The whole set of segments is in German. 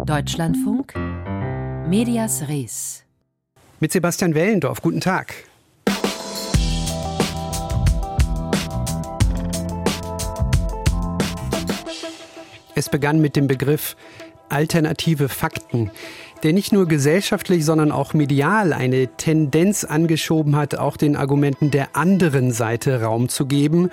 Deutschlandfunk Medias Res. Mit Sebastian Wellendorf. Guten Tag. Es begann mit dem Begriff alternative Fakten, der nicht nur gesellschaftlich, sondern auch medial eine Tendenz angeschoben hat, auch den Argumenten der anderen Seite Raum zu geben.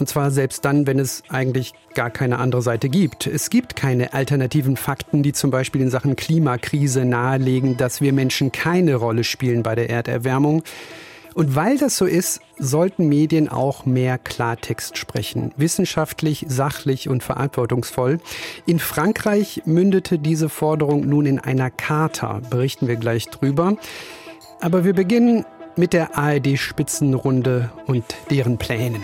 Und zwar selbst dann, wenn es eigentlich gar keine andere Seite gibt. Es gibt keine alternativen Fakten, die zum Beispiel in Sachen Klimakrise nahelegen, dass wir Menschen keine Rolle spielen bei der Erderwärmung. Und weil das so ist, sollten Medien auch mehr Klartext sprechen. Wissenschaftlich, sachlich und verantwortungsvoll. In Frankreich mündete diese Forderung nun in einer Charta. Berichten wir gleich drüber. Aber wir beginnen mit der ARD-Spitzenrunde und deren Plänen.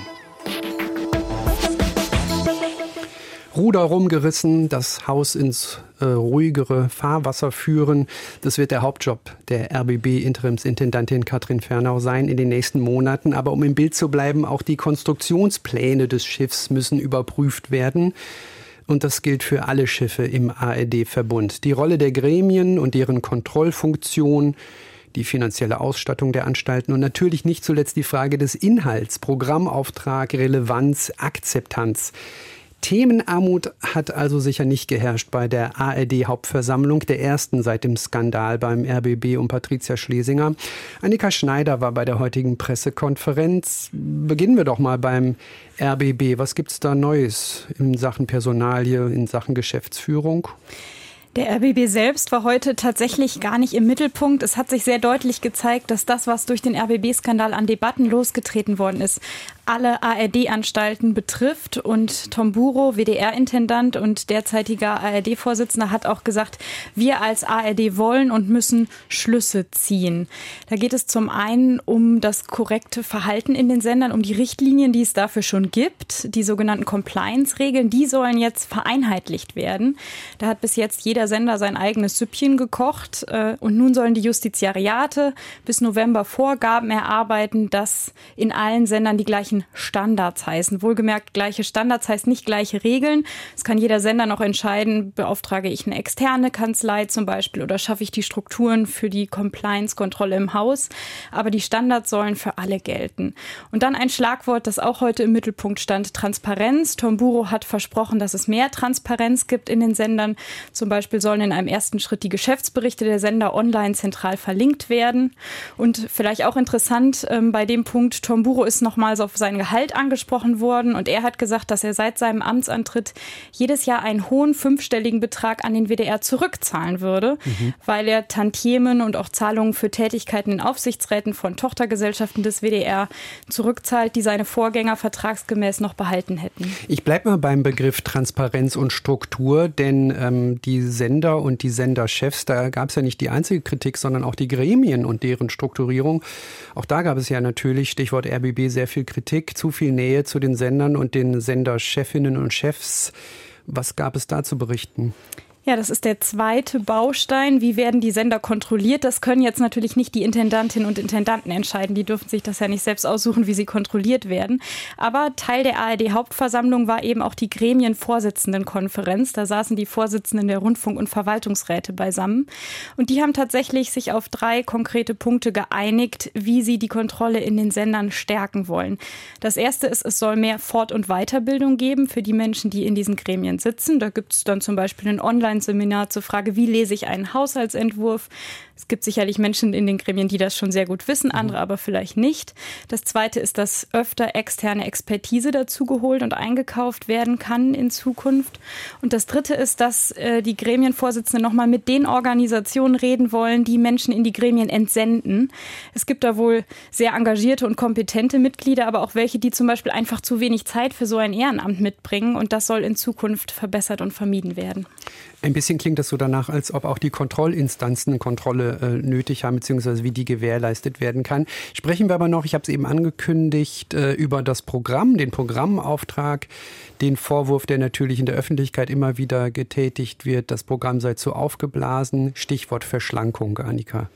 Ruder rumgerissen, das Haus ins äh, ruhigere Fahrwasser führen. Das wird der Hauptjob der RBB-Interimsintendantin Katrin Fernau sein in den nächsten Monaten. Aber um im Bild zu bleiben, auch die Konstruktionspläne des Schiffs müssen überprüft werden. Und das gilt für alle Schiffe im ARD-Verbund. Die Rolle der Gremien und deren Kontrollfunktion, die finanzielle Ausstattung der Anstalten und natürlich nicht zuletzt die Frage des Inhalts, Programmauftrag, Relevanz, Akzeptanz. Themenarmut hat also sicher nicht geherrscht bei der ARD-Hauptversammlung, der ersten seit dem Skandal beim RBB um Patricia Schlesinger. Annika Schneider war bei der heutigen Pressekonferenz. Beginnen wir doch mal beim RBB. Was gibt es da Neues in Sachen Personalie, in Sachen Geschäftsführung? Der RBB selbst war heute tatsächlich gar nicht im Mittelpunkt. Es hat sich sehr deutlich gezeigt, dass das, was durch den RBB-Skandal an Debatten losgetreten worden ist, alle ARD-Anstalten betrifft. Und Tom Buro, WDR-Intendant und derzeitiger ARD-Vorsitzender, hat auch gesagt, wir als ARD wollen und müssen Schlüsse ziehen. Da geht es zum einen um das korrekte Verhalten in den Sendern, um die Richtlinien, die es dafür schon gibt, die sogenannten Compliance-Regeln, die sollen jetzt vereinheitlicht werden. Da hat bis jetzt jeder Sender sein eigenes Süppchen gekocht äh, und nun sollen die Justiziariate bis November Vorgaben erarbeiten, dass in allen Sendern die gleichen gleichen Standards heißen. Wohlgemerkt, gleiche Standards heißt nicht gleiche Regeln. Es kann jeder Sender noch entscheiden, beauftrage ich eine externe Kanzlei zum Beispiel oder schaffe ich die Strukturen für die Compliance-Kontrolle im Haus. Aber die Standards sollen für alle gelten. Und dann ein Schlagwort, das auch heute im Mittelpunkt stand, Transparenz. Tom Buro hat versprochen, dass es mehr Transparenz gibt in den Sendern. Zum Beispiel sollen in einem ersten Schritt die Geschäftsberichte der Sender online zentral verlinkt werden. Und vielleicht auch interessant ähm, bei dem Punkt, Tom Buro ist nochmals auf sein Gehalt angesprochen worden und er hat gesagt, dass er seit seinem Amtsantritt jedes Jahr einen hohen fünfstelligen Betrag an den WDR zurückzahlen würde, mhm. weil er Tantiemen und auch Zahlungen für Tätigkeiten in Aufsichtsräten von Tochtergesellschaften des WDR zurückzahlt, die seine Vorgänger vertragsgemäß noch behalten hätten. Ich bleibe mal beim Begriff Transparenz und Struktur, denn ähm, die Sender und die Senderchefs, da gab es ja nicht die einzige Kritik, sondern auch die Gremien und deren Strukturierung. Auch da gab es ja natürlich, Stichwort RBB, sehr viel Kritik. Kritik, zu viel Nähe zu den Sendern und den Senderchefinnen und Chefs. Was gab es da zu berichten? Ja, das ist der zweite Baustein. Wie werden die Sender kontrolliert? Das können jetzt natürlich nicht die Intendantinnen und Intendanten entscheiden. Die dürfen sich das ja nicht selbst aussuchen, wie sie kontrolliert werden. Aber Teil der ARD-Hauptversammlung war eben auch die Gremienvorsitzendenkonferenz. Da saßen die Vorsitzenden der Rundfunk- und Verwaltungsräte beisammen. Und die haben tatsächlich sich auf drei konkrete Punkte geeinigt, wie sie die Kontrolle in den Sendern stärken wollen. Das erste ist, es soll mehr Fort- und Weiterbildung geben für die Menschen, die in diesen Gremien sitzen. Da gibt es dann zum Beispiel einen Online- Online-Seminar zur Frage, wie lese ich einen Haushaltsentwurf. Es gibt sicherlich Menschen in den Gremien, die das schon sehr gut wissen, mhm. andere aber vielleicht nicht. Das Zweite ist, dass öfter externe Expertise dazugeholt und eingekauft werden kann in Zukunft. Und das Dritte ist, dass äh, die Gremienvorsitzenden nochmal mit den Organisationen reden wollen, die Menschen in die Gremien entsenden. Es gibt da wohl sehr engagierte und kompetente Mitglieder, aber auch welche, die zum Beispiel einfach zu wenig Zeit für so ein Ehrenamt mitbringen. Und das soll in Zukunft verbessert und vermieden werden. Ein bisschen klingt das so danach, als ob auch die Kontrollinstanzen Kontrolle äh, nötig haben, beziehungsweise wie die gewährleistet werden kann. Sprechen wir aber noch, ich habe es eben angekündigt, äh, über das Programm, den Programmauftrag, den Vorwurf, der natürlich in der Öffentlichkeit immer wieder getätigt wird, das Programm sei zu aufgeblasen. Stichwort Verschlankung, Annika.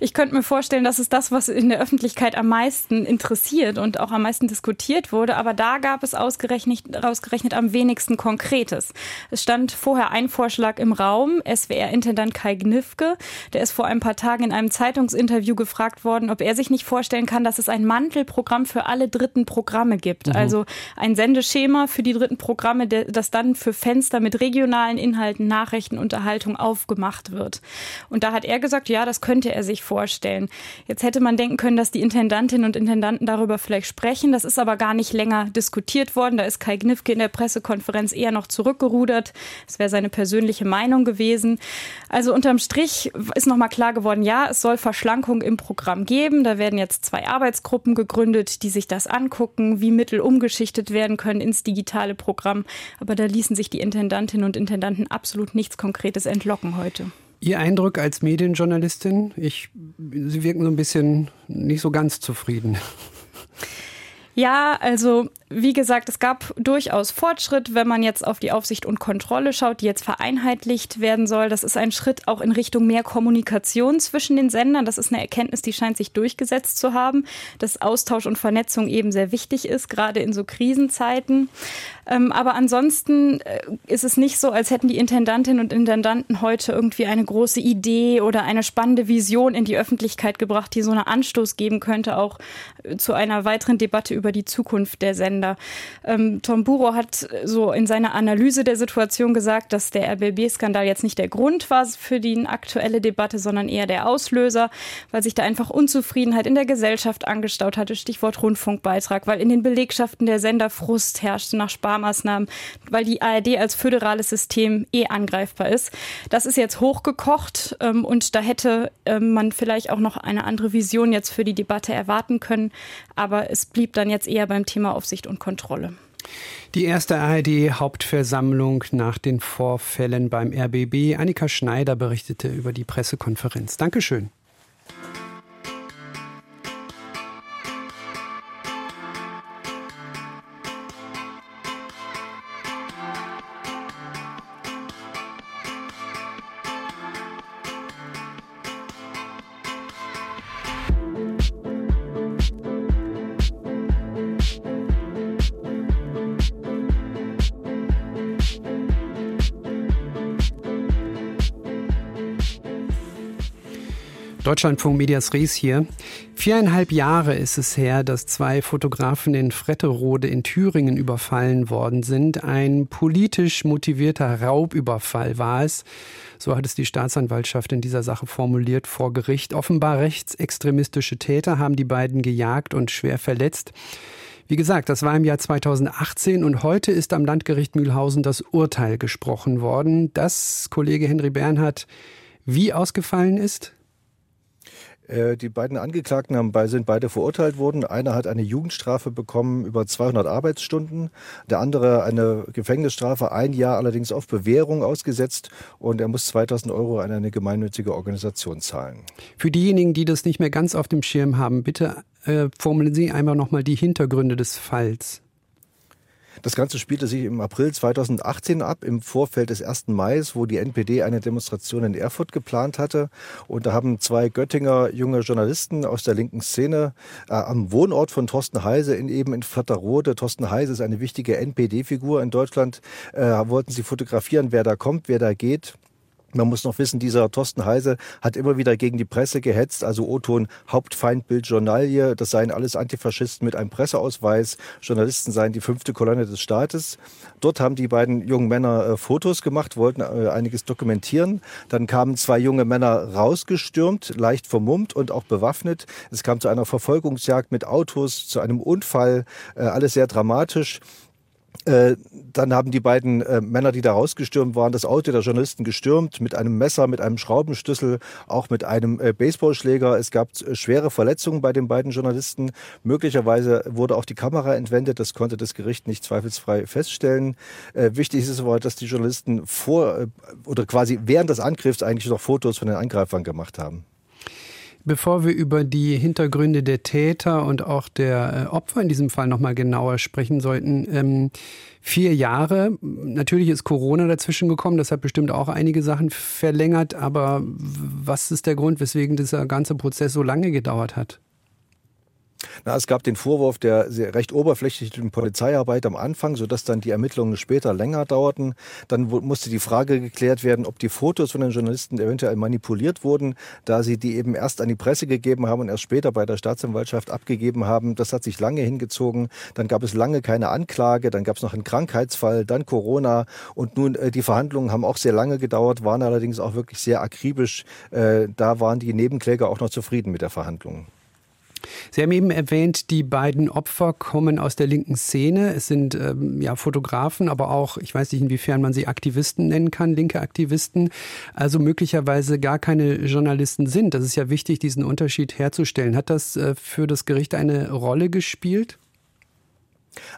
Ich könnte mir vorstellen, dass es das, was in der Öffentlichkeit am meisten interessiert und auch am meisten diskutiert wurde. Aber da gab es ausgerechnet, ausgerechnet am wenigsten Konkretes. Es stand vorher ein Vorschlag im Raum. SWR-Intendant Kai Gnifke, der ist vor ein paar Tagen in einem Zeitungsinterview gefragt worden, ob er sich nicht vorstellen kann, dass es ein Mantelprogramm für alle dritten Programme gibt. Mhm. Also ein Sendeschema für die dritten Programme, das dann für Fenster mit regionalen Inhalten, Nachrichten, Unterhaltung aufgemacht wird. Und da hat er gesagt, ja, das könnte er sich vorstellen. Jetzt hätte man denken können, dass die Intendantinnen und Intendanten darüber vielleicht sprechen. Das ist aber gar nicht länger diskutiert worden. Da ist Kai Gnifke in der Pressekonferenz eher noch zurückgerudert. Das wäre seine persönliche Meinung gewesen. Also unterm Strich ist nochmal klar geworden, ja, es soll Verschlankung im Programm geben. Da werden jetzt zwei Arbeitsgruppen gegründet, die sich das angucken, wie Mittel umgeschichtet werden können ins digitale Programm. Aber da ließen sich die Intendantinnen und Intendanten absolut nichts Konkretes entlocken heute. Ihr Eindruck als Medienjournalistin? Ich, Sie wirken so ein bisschen nicht so ganz zufrieden. Ja, also wie gesagt, es gab durchaus Fortschritt, wenn man jetzt auf die Aufsicht und Kontrolle schaut, die jetzt vereinheitlicht werden soll. Das ist ein Schritt auch in Richtung mehr Kommunikation zwischen den Sendern. Das ist eine Erkenntnis, die scheint sich durchgesetzt zu haben, dass Austausch und Vernetzung eben sehr wichtig ist, gerade in so Krisenzeiten. Ähm, aber ansonsten äh, ist es nicht so, als hätten die Intendantinnen und Intendanten heute irgendwie eine große Idee oder eine spannende Vision in die Öffentlichkeit gebracht, die so einen Anstoß geben könnte, auch äh, zu einer weiteren Debatte über die Zukunft der Sender. Ähm, Tom Buro hat so in seiner Analyse der Situation gesagt, dass der RBB-Skandal jetzt nicht der Grund war für die aktuelle Debatte, sondern eher der Auslöser, weil sich da einfach Unzufriedenheit in der Gesellschaft angestaut hatte, Stichwort Rundfunkbeitrag, weil in den Belegschaften der Sender Frust herrschte nach Sparmaßnahmen, weil die ARD als föderales System eh angreifbar ist. Das ist jetzt hochgekocht ähm, und da hätte ähm, man vielleicht auch noch eine andere Vision jetzt für die Debatte erwarten können. Aber es blieb dann jetzt eher beim Thema Aufsicht und Kontrolle. Die erste ARD-Hauptversammlung nach den Vorfällen beim RBB. Annika Schneider berichtete über die Pressekonferenz. Dankeschön. Deutschlandfunk Medias Res hier. Viereinhalb Jahre ist es her, dass zwei Fotografen in Fretterode in Thüringen überfallen worden sind. Ein politisch motivierter Raubüberfall war es. So hat es die Staatsanwaltschaft in dieser Sache formuliert vor Gericht. Offenbar rechtsextremistische Täter haben die beiden gejagt und schwer verletzt. Wie gesagt, das war im Jahr 2018 und heute ist am Landgericht Mühlhausen das Urteil gesprochen worden, das Kollege Henry Bernhard wie ausgefallen ist? Äh, die beiden Angeklagten haben, sind beide verurteilt worden. Einer hat eine Jugendstrafe bekommen über 200 Arbeitsstunden, der andere eine Gefängnisstrafe, ein Jahr allerdings auf Bewährung ausgesetzt und er muss 2000 Euro an eine gemeinnützige Organisation zahlen. Für diejenigen, die das nicht mehr ganz auf dem Schirm haben, bitte äh, formulieren Sie einmal nochmal die Hintergründe des Falls. Das Ganze spielte sich im April 2018 ab, im Vorfeld des 1. Mai, wo die NPD eine Demonstration in Erfurt geplant hatte. Und da haben zwei Göttinger junge Journalisten aus der linken Szene äh, am Wohnort von Thorsten Heise in eben in Flatterrode, Thorsten Heise ist eine wichtige NPD-Figur in Deutschland, äh, wollten sie fotografieren, wer da kommt, wer da geht. Man muss noch wissen, dieser Thorsten Heise hat immer wieder gegen die Presse gehetzt, also O-Ton Hauptfeindbild Journalie, das seien alles Antifaschisten mit einem Presseausweis, Journalisten seien die fünfte Kolonne des Staates. Dort haben die beiden jungen Männer äh, Fotos gemacht, wollten äh, einiges dokumentieren. Dann kamen zwei junge Männer rausgestürmt, leicht vermummt und auch bewaffnet. Es kam zu einer Verfolgungsjagd mit Autos, zu einem Unfall, äh, alles sehr dramatisch. Äh, dann haben die beiden äh, Männer, die da rausgestürmt waren, das Auto der Journalisten gestürmt mit einem Messer, mit einem Schraubenschlüssel, auch mit einem äh, Baseballschläger. Es gab äh, schwere Verletzungen bei den beiden Journalisten. Möglicherweise wurde auch die Kamera entwendet. Das konnte das Gericht nicht zweifelsfrei feststellen. Äh, wichtig ist es aber, dass die Journalisten vor oder quasi während des Angriffs eigentlich noch Fotos von den Angreifern gemacht haben. Bevor wir über die Hintergründe der Täter und auch der äh, Opfer in diesem Fall nochmal genauer sprechen sollten, ähm, vier Jahre, natürlich ist Corona dazwischen gekommen, das hat bestimmt auch einige Sachen verlängert, aber was ist der Grund, weswegen dieser ganze Prozess so lange gedauert hat? Na, es gab den Vorwurf der recht oberflächlichen Polizeiarbeit am Anfang, sodass dann die Ermittlungen später länger dauerten. Dann musste die Frage geklärt werden, ob die Fotos von den Journalisten eventuell manipuliert wurden, da sie die eben erst an die Presse gegeben haben und erst später bei der Staatsanwaltschaft abgegeben haben. Das hat sich lange hingezogen. Dann gab es lange keine Anklage, dann gab es noch einen Krankheitsfall, dann Corona und nun äh, die Verhandlungen haben auch sehr lange gedauert, waren allerdings auch wirklich sehr akribisch. Äh, da waren die Nebenkläger auch noch zufrieden mit der Verhandlung. Sie haben eben erwähnt, die beiden Opfer kommen aus der linken Szene. Es sind ähm, ja Fotografen, aber auch, ich weiß nicht, inwiefern man sie Aktivisten nennen kann, linke Aktivisten, also möglicherweise gar keine Journalisten sind. Das ist ja wichtig, diesen Unterschied herzustellen. Hat das äh, für das Gericht eine Rolle gespielt?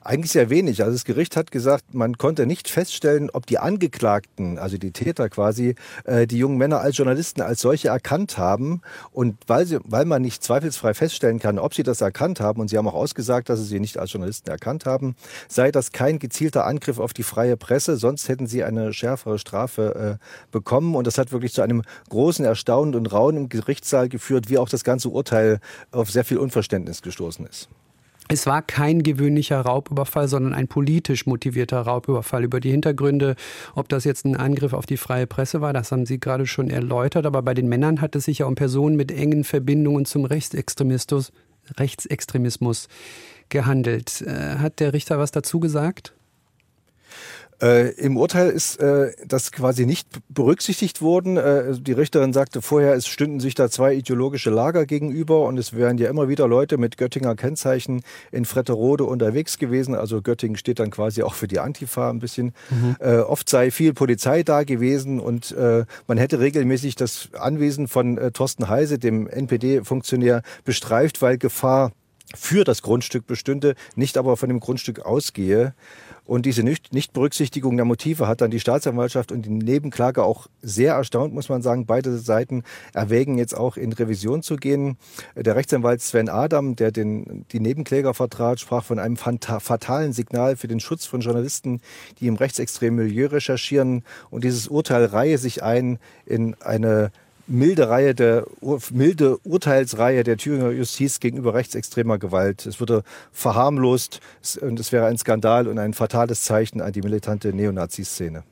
Eigentlich sehr wenig. Also das Gericht hat gesagt, man konnte nicht feststellen, ob die Angeklagten, also die Täter quasi, äh, die jungen Männer als Journalisten als solche erkannt haben. Und weil, sie, weil man nicht zweifelsfrei feststellen kann, ob sie das erkannt haben, und sie haben auch ausgesagt, dass sie sie nicht als Journalisten erkannt haben, sei das kein gezielter Angriff auf die freie Presse, sonst hätten sie eine schärfere Strafe äh, bekommen. Und das hat wirklich zu einem großen Erstaunen und Raunen im Gerichtssaal geführt, wie auch das ganze Urteil auf sehr viel Unverständnis gestoßen ist. Es war kein gewöhnlicher Raubüberfall, sondern ein politisch motivierter Raubüberfall. Über die Hintergründe, ob das jetzt ein Angriff auf die freie Presse war, das haben Sie gerade schon erläutert. Aber bei den Männern hat es sich ja um Personen mit engen Verbindungen zum Rechtsextremismus, Rechtsextremismus gehandelt. Äh, hat der Richter was dazu gesagt? Äh, Im Urteil ist äh, das quasi nicht berücksichtigt worden. Äh, die Richterin sagte vorher, es stünden sich da zwei ideologische Lager gegenüber und es wären ja immer wieder Leute mit Göttinger Kennzeichen in Fretterode unterwegs gewesen. Also Göttingen steht dann quasi auch für die Antifa ein bisschen. Mhm. Äh, oft sei viel Polizei da gewesen und äh, man hätte regelmäßig das Anwesen von äh, Thorsten Heise, dem NPD-Funktionär, bestreift, weil Gefahr für das Grundstück bestünde, nicht aber von dem Grundstück ausgehe. Und diese Nichtberücksichtigung der Motive hat dann die Staatsanwaltschaft und die Nebenklage auch sehr erstaunt, muss man sagen. Beide Seiten erwägen jetzt auch in Revision zu gehen. Der Rechtsanwalt Sven Adam, der den, die Nebenkläger vertrat, sprach von einem fatalen Signal für den Schutz von Journalisten, die im rechtsextremen Milieu recherchieren. Und dieses Urteil reihe sich ein in eine milde Reihe der milde Urteilsreihe der Thüringer Justiz gegenüber rechtsextremer Gewalt. Es würde verharmlost und es wäre ein Skandal und ein fatales Zeichen an die militante Neonazi-Szene.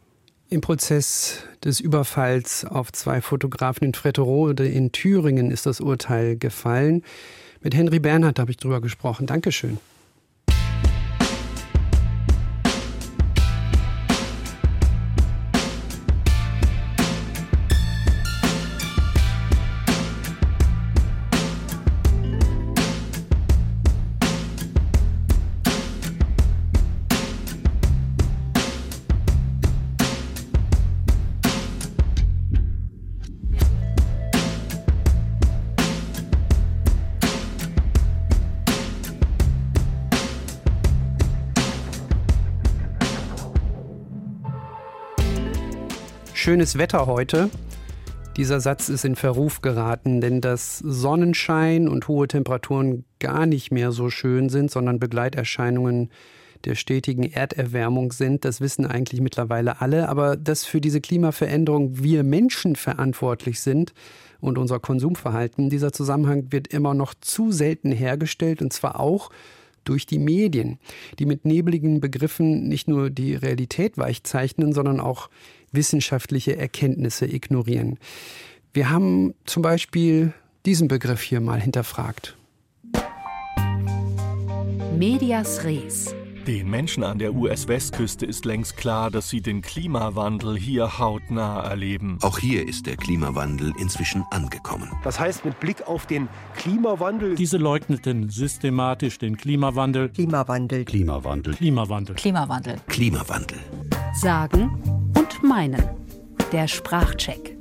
Im Prozess des Überfalls auf zwei Fotografen in Fretterode in Thüringen ist das Urteil gefallen. Mit Henry Bernhard habe ich darüber gesprochen. Dankeschön. Schönes Wetter heute. Dieser Satz ist in Verruf geraten, denn dass Sonnenschein und hohe Temperaturen gar nicht mehr so schön sind, sondern Begleiterscheinungen der stetigen Erderwärmung sind, das wissen eigentlich mittlerweile alle. Aber dass für diese Klimaveränderung wir Menschen verantwortlich sind und unser Konsumverhalten, dieser Zusammenhang wird immer noch zu selten hergestellt und zwar auch durch die Medien, die mit nebligen Begriffen nicht nur die Realität weichzeichnen, sondern auch wissenschaftliche Erkenntnisse ignorieren. Wir haben zum Beispiel diesen Begriff hier mal hinterfragt. Medias Res. Den Menschen an der US-Westküste ist längst klar, dass sie den Klimawandel hier hautnah erleben. Auch hier ist der Klimawandel inzwischen angekommen. Das heißt, mit Blick auf den Klimawandel. Diese leugneten systematisch den Klimawandel. Klimawandel. Klimawandel. Klimawandel. Klimawandel. Klimawandel. Sagen und meinen. Der Sprachcheck.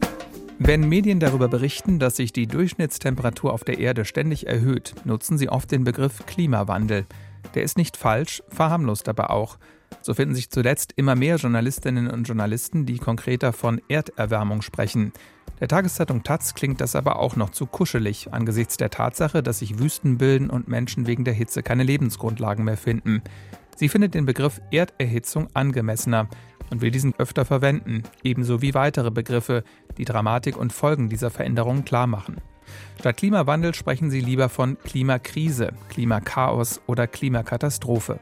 Wenn Medien darüber berichten, dass sich die Durchschnittstemperatur auf der Erde ständig erhöht, nutzen sie oft den Begriff Klimawandel. Der ist nicht falsch, verharmlost aber auch. So finden sich zuletzt immer mehr Journalistinnen und Journalisten, die konkreter von Erderwärmung sprechen. Der Tageszeitung Taz klingt das aber auch noch zu kuschelig angesichts der Tatsache, dass sich Wüsten bilden und Menschen wegen der Hitze keine Lebensgrundlagen mehr finden. Sie findet den Begriff Erderhitzung angemessener und will diesen öfter verwenden, ebenso wie weitere Begriffe, die Dramatik und Folgen dieser Veränderungen klarmachen. Statt Klimawandel sprechen sie lieber von Klimakrise, Klimakaos oder Klimakatastrophe.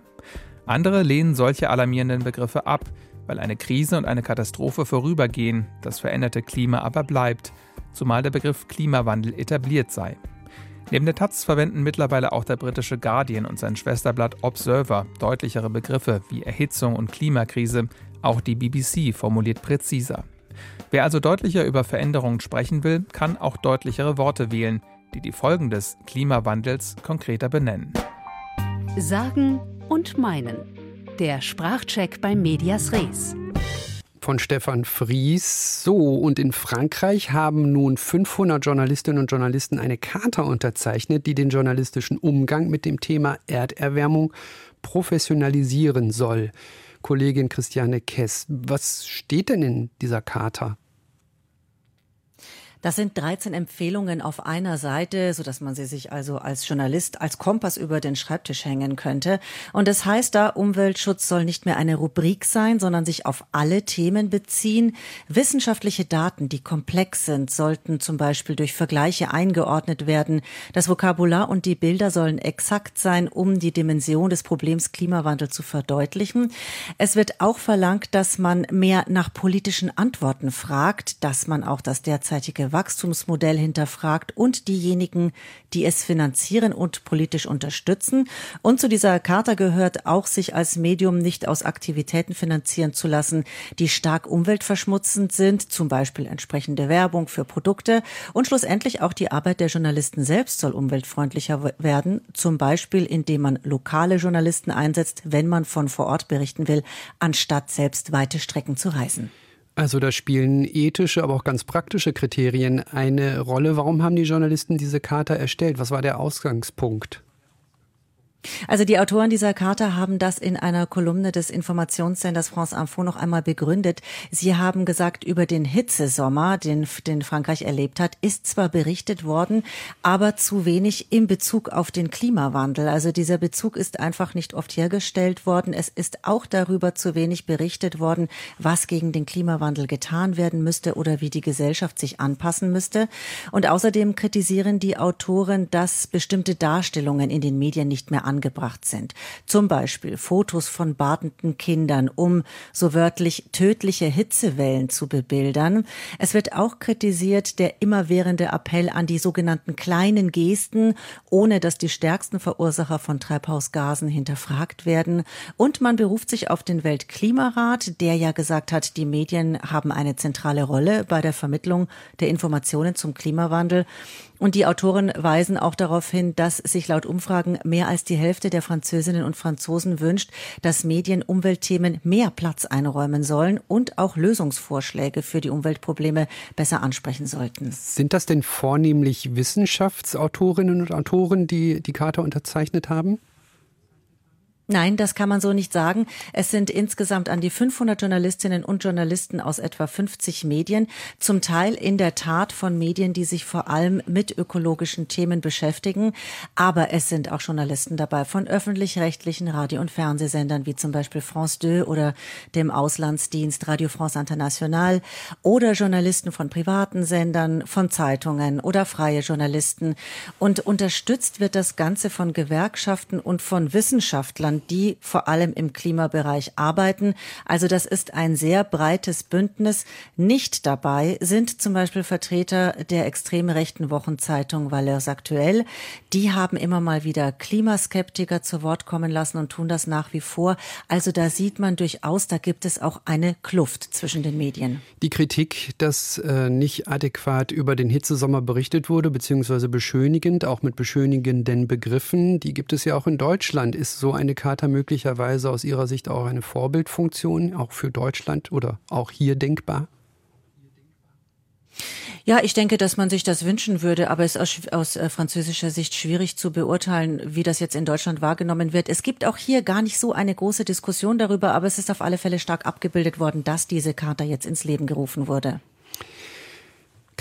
Andere lehnen solche alarmierenden Begriffe ab, weil eine Krise und eine Katastrophe vorübergehen, das veränderte Klima aber bleibt, zumal der Begriff Klimawandel etabliert sei. Neben der Taz verwenden mittlerweile auch der britische Guardian und sein Schwesterblatt Observer deutlichere Begriffe wie Erhitzung und Klimakrise, auch die BBC formuliert präziser. Wer also deutlicher über Veränderungen sprechen will, kann auch deutlichere Worte wählen, die die Folgen des Klimawandels konkreter benennen. Sagen und meinen. Der Sprachcheck bei Medias Res. Von Stefan Fries. So, und in Frankreich haben nun 500 Journalistinnen und Journalisten eine Charta unterzeichnet, die den journalistischen Umgang mit dem Thema Erderwärmung professionalisieren soll. Kollegin Christiane Kess, was steht denn in dieser Charta? Das sind 13 Empfehlungen auf einer Seite, so dass man sie sich also als Journalist als Kompass über den Schreibtisch hängen könnte. Und das heißt da, Umweltschutz soll nicht mehr eine Rubrik sein, sondern sich auf alle Themen beziehen. Wissenschaftliche Daten, die komplex sind, sollten zum Beispiel durch Vergleiche eingeordnet werden. Das Vokabular und die Bilder sollen exakt sein, um die Dimension des Problems Klimawandel zu verdeutlichen. Es wird auch verlangt, dass man mehr nach politischen Antworten fragt, dass man auch das derzeitige Wachstumsmodell hinterfragt und diejenigen, die es finanzieren und politisch unterstützen. Und zu dieser Charta gehört auch, sich als Medium nicht aus Aktivitäten finanzieren zu lassen, die stark umweltverschmutzend sind, zum Beispiel entsprechende Werbung für Produkte. Und schlussendlich auch die Arbeit der Journalisten selbst soll umweltfreundlicher werden, zum Beispiel indem man lokale Journalisten einsetzt, wenn man von vor Ort berichten will, anstatt selbst weite Strecken zu reisen. Also da spielen ethische, aber auch ganz praktische Kriterien eine Rolle. Warum haben die Journalisten diese Charta erstellt? Was war der Ausgangspunkt? Also die Autoren dieser Charta haben das in einer Kolumne des Informationssenders France Info noch einmal begründet. Sie haben gesagt, über den Hitzesommer, den, den Frankreich erlebt hat, ist zwar berichtet worden, aber zu wenig in Bezug auf den Klimawandel. Also dieser Bezug ist einfach nicht oft hergestellt worden. Es ist auch darüber zu wenig berichtet worden, was gegen den Klimawandel getan werden müsste oder wie die Gesellschaft sich anpassen müsste. Und außerdem kritisieren die Autoren, dass bestimmte Darstellungen in den Medien nicht mehr angebracht sind. Zum Beispiel Fotos von badenden Kindern, um so wörtlich tödliche Hitzewellen zu bebildern. Es wird auch kritisiert der immerwährende Appell an die sogenannten kleinen Gesten, ohne dass die stärksten Verursacher von Treibhausgasen hinterfragt werden. Und man beruft sich auf den Weltklimarat, der ja gesagt hat, die Medien haben eine zentrale Rolle bei der Vermittlung der Informationen zum Klimawandel. Und die Autoren weisen auch darauf hin, dass sich laut Umfragen mehr als die Hälfte der Französinnen und Franzosen wünscht, dass Medien Umweltthemen mehr Platz einräumen sollen und auch Lösungsvorschläge für die Umweltprobleme besser ansprechen sollten. Sind das denn vornehmlich Wissenschaftsautorinnen und Autoren, die die Charta unterzeichnet haben? Nein, das kann man so nicht sagen. Es sind insgesamt an die 500 Journalistinnen und Journalisten aus etwa 50 Medien, zum Teil in der Tat von Medien, die sich vor allem mit ökologischen Themen beschäftigen. Aber es sind auch Journalisten dabei von öffentlich-rechtlichen Radio- und Fernsehsendern wie zum Beispiel France 2 oder dem Auslandsdienst Radio France International oder Journalisten von privaten Sendern, von Zeitungen oder freie Journalisten. Und unterstützt wird das Ganze von Gewerkschaften und von Wissenschaftlern Ländern, die vor allem im Klimabereich arbeiten. Also das ist ein sehr breites Bündnis. Nicht dabei sind zum Beispiel Vertreter der extrem rechten Wochenzeitung Valeurs Aktuell. Die haben immer mal wieder Klimaskeptiker zu Wort kommen lassen und tun das nach wie vor. Also da sieht man durchaus, da gibt es auch eine Kluft zwischen den Medien. Die Kritik, dass äh, nicht adäquat über den Hitzesommer berichtet wurde, beziehungsweise beschönigend, auch mit beschönigenden Begriffen, die gibt es ja auch in Deutschland. Ist so eine Charta möglicherweise aus Ihrer Sicht auch eine Vorbildfunktion, auch für Deutschland oder auch hier denkbar? Ja, ich denke, dass man sich das wünschen würde, aber es ist aus, aus äh, französischer Sicht schwierig zu beurteilen, wie das jetzt in Deutschland wahrgenommen wird. Es gibt auch hier gar nicht so eine große Diskussion darüber, aber es ist auf alle Fälle stark abgebildet worden, dass diese Charta jetzt ins Leben gerufen wurde.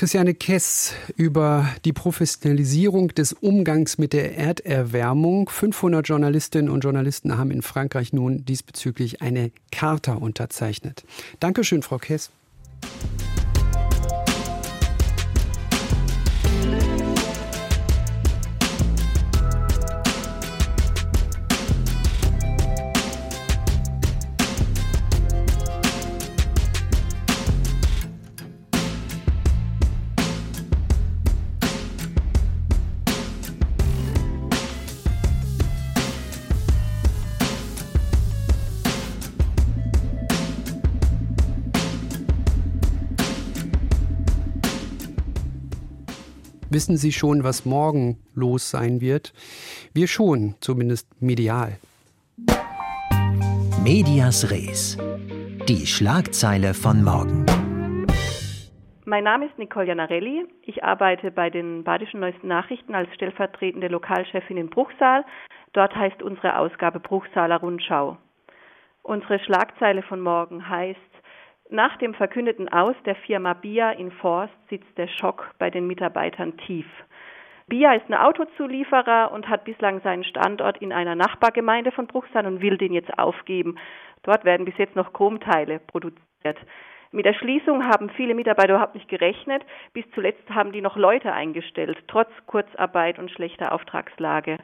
Christiane Kess über die Professionalisierung des Umgangs mit der Erderwärmung. 500 Journalistinnen und Journalisten haben in Frankreich nun diesbezüglich eine Charta unterzeichnet. Dankeschön, Frau Kess. Wissen Sie schon, was morgen los sein wird? Wir schon, zumindest medial. Medias Res. Die Schlagzeile von morgen. Mein Name ist Nicole Janarelli. Ich arbeite bei den Badischen Neuesten Nachrichten als stellvertretende Lokalchefin in Bruchsal. Dort heißt unsere Ausgabe Bruchsaler Rundschau. Unsere Schlagzeile von morgen heißt nach dem verkündeten Aus der Firma BIA in Forst sitzt der Schock bei den Mitarbeitern tief. BIA ist ein Autozulieferer und hat bislang seinen Standort in einer Nachbargemeinde von Bruchsal und will den jetzt aufgeben. Dort werden bis jetzt noch Chromteile produziert. Mit der Schließung haben viele Mitarbeiter überhaupt nicht gerechnet. Bis zuletzt haben die noch Leute eingestellt, trotz Kurzarbeit und schlechter Auftragslage.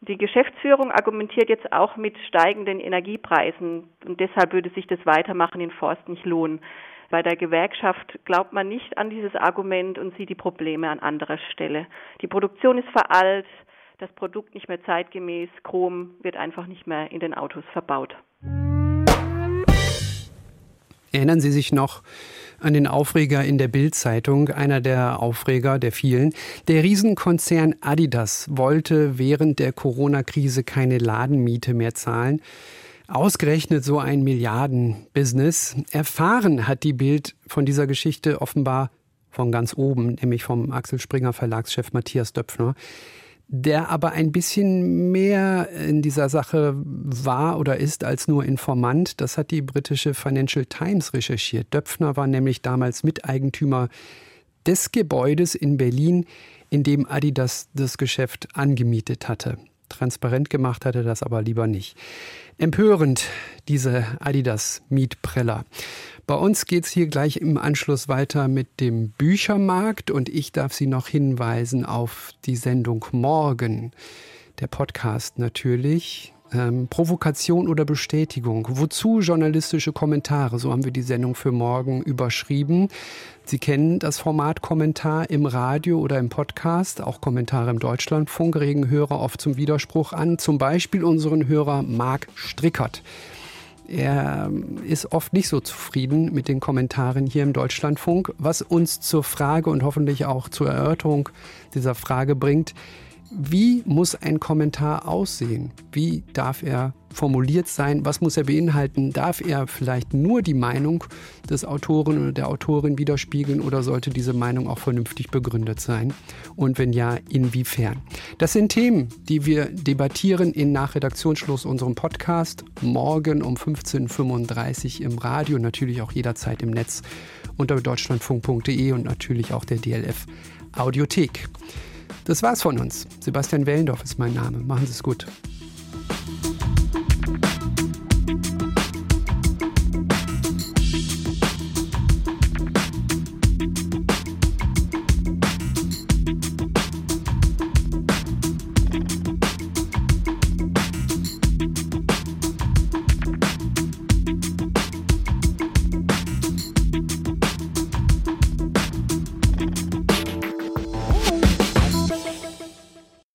Die Geschäftsführung argumentiert jetzt auch mit steigenden Energiepreisen und deshalb würde sich das Weitermachen in Forst nicht lohnen. Bei der Gewerkschaft glaubt man nicht an dieses Argument und sieht die Probleme an anderer Stelle. Die Produktion ist veraltet, das Produkt nicht mehr zeitgemäß, Chrom wird einfach nicht mehr in den Autos verbaut. Erinnern Sie sich noch an den Aufreger in der Bild-Zeitung, einer der Aufreger der vielen. Der Riesenkonzern Adidas wollte während der Corona-Krise keine Ladenmiete mehr zahlen. Ausgerechnet so ein Milliardenbusiness. Erfahren hat die Bild von dieser Geschichte offenbar von ganz oben, nämlich vom Axel Springer Verlagschef Matthias Döpfner der aber ein bisschen mehr in dieser Sache war oder ist als nur Informant. Das hat die britische Financial Times recherchiert. Döpfner war nämlich damals Miteigentümer des Gebäudes in Berlin, in dem Adidas das Geschäft angemietet hatte. Transparent gemacht hatte das aber lieber nicht. Empörend, diese Adidas-Mietpreller. Bei uns geht es hier gleich im Anschluss weiter mit dem Büchermarkt und ich darf Sie noch hinweisen auf die Sendung Morgen. Der Podcast natürlich. Ähm, Provokation oder Bestätigung. Wozu journalistische Kommentare? So haben wir die Sendung für morgen überschrieben. Sie kennen das Format Kommentar im Radio oder im Podcast. Auch Kommentare im Deutschlandfunk regen Hörer oft zum Widerspruch an. Zum Beispiel unseren Hörer Marc Strickert. Er ist oft nicht so zufrieden mit den Kommentaren hier im Deutschlandfunk, was uns zur Frage und hoffentlich auch zur Erörterung dieser Frage bringt, wie muss ein Kommentar aussehen? Wie darf er formuliert sein? Was muss er beinhalten? Darf er vielleicht nur die Meinung des Autoren oder der Autorin widerspiegeln oder sollte diese Meinung auch vernünftig begründet sein? Und wenn ja, inwiefern? Das sind Themen, die wir debattieren in Nachredaktionsschluss unserem Podcast morgen um 15.35 Uhr im Radio, natürlich auch jederzeit im Netz unter deutschlandfunk.de und natürlich auch der DLF Audiothek. Das war's von uns. Sebastian Wellendorf ist mein Name. Machen Sie es gut.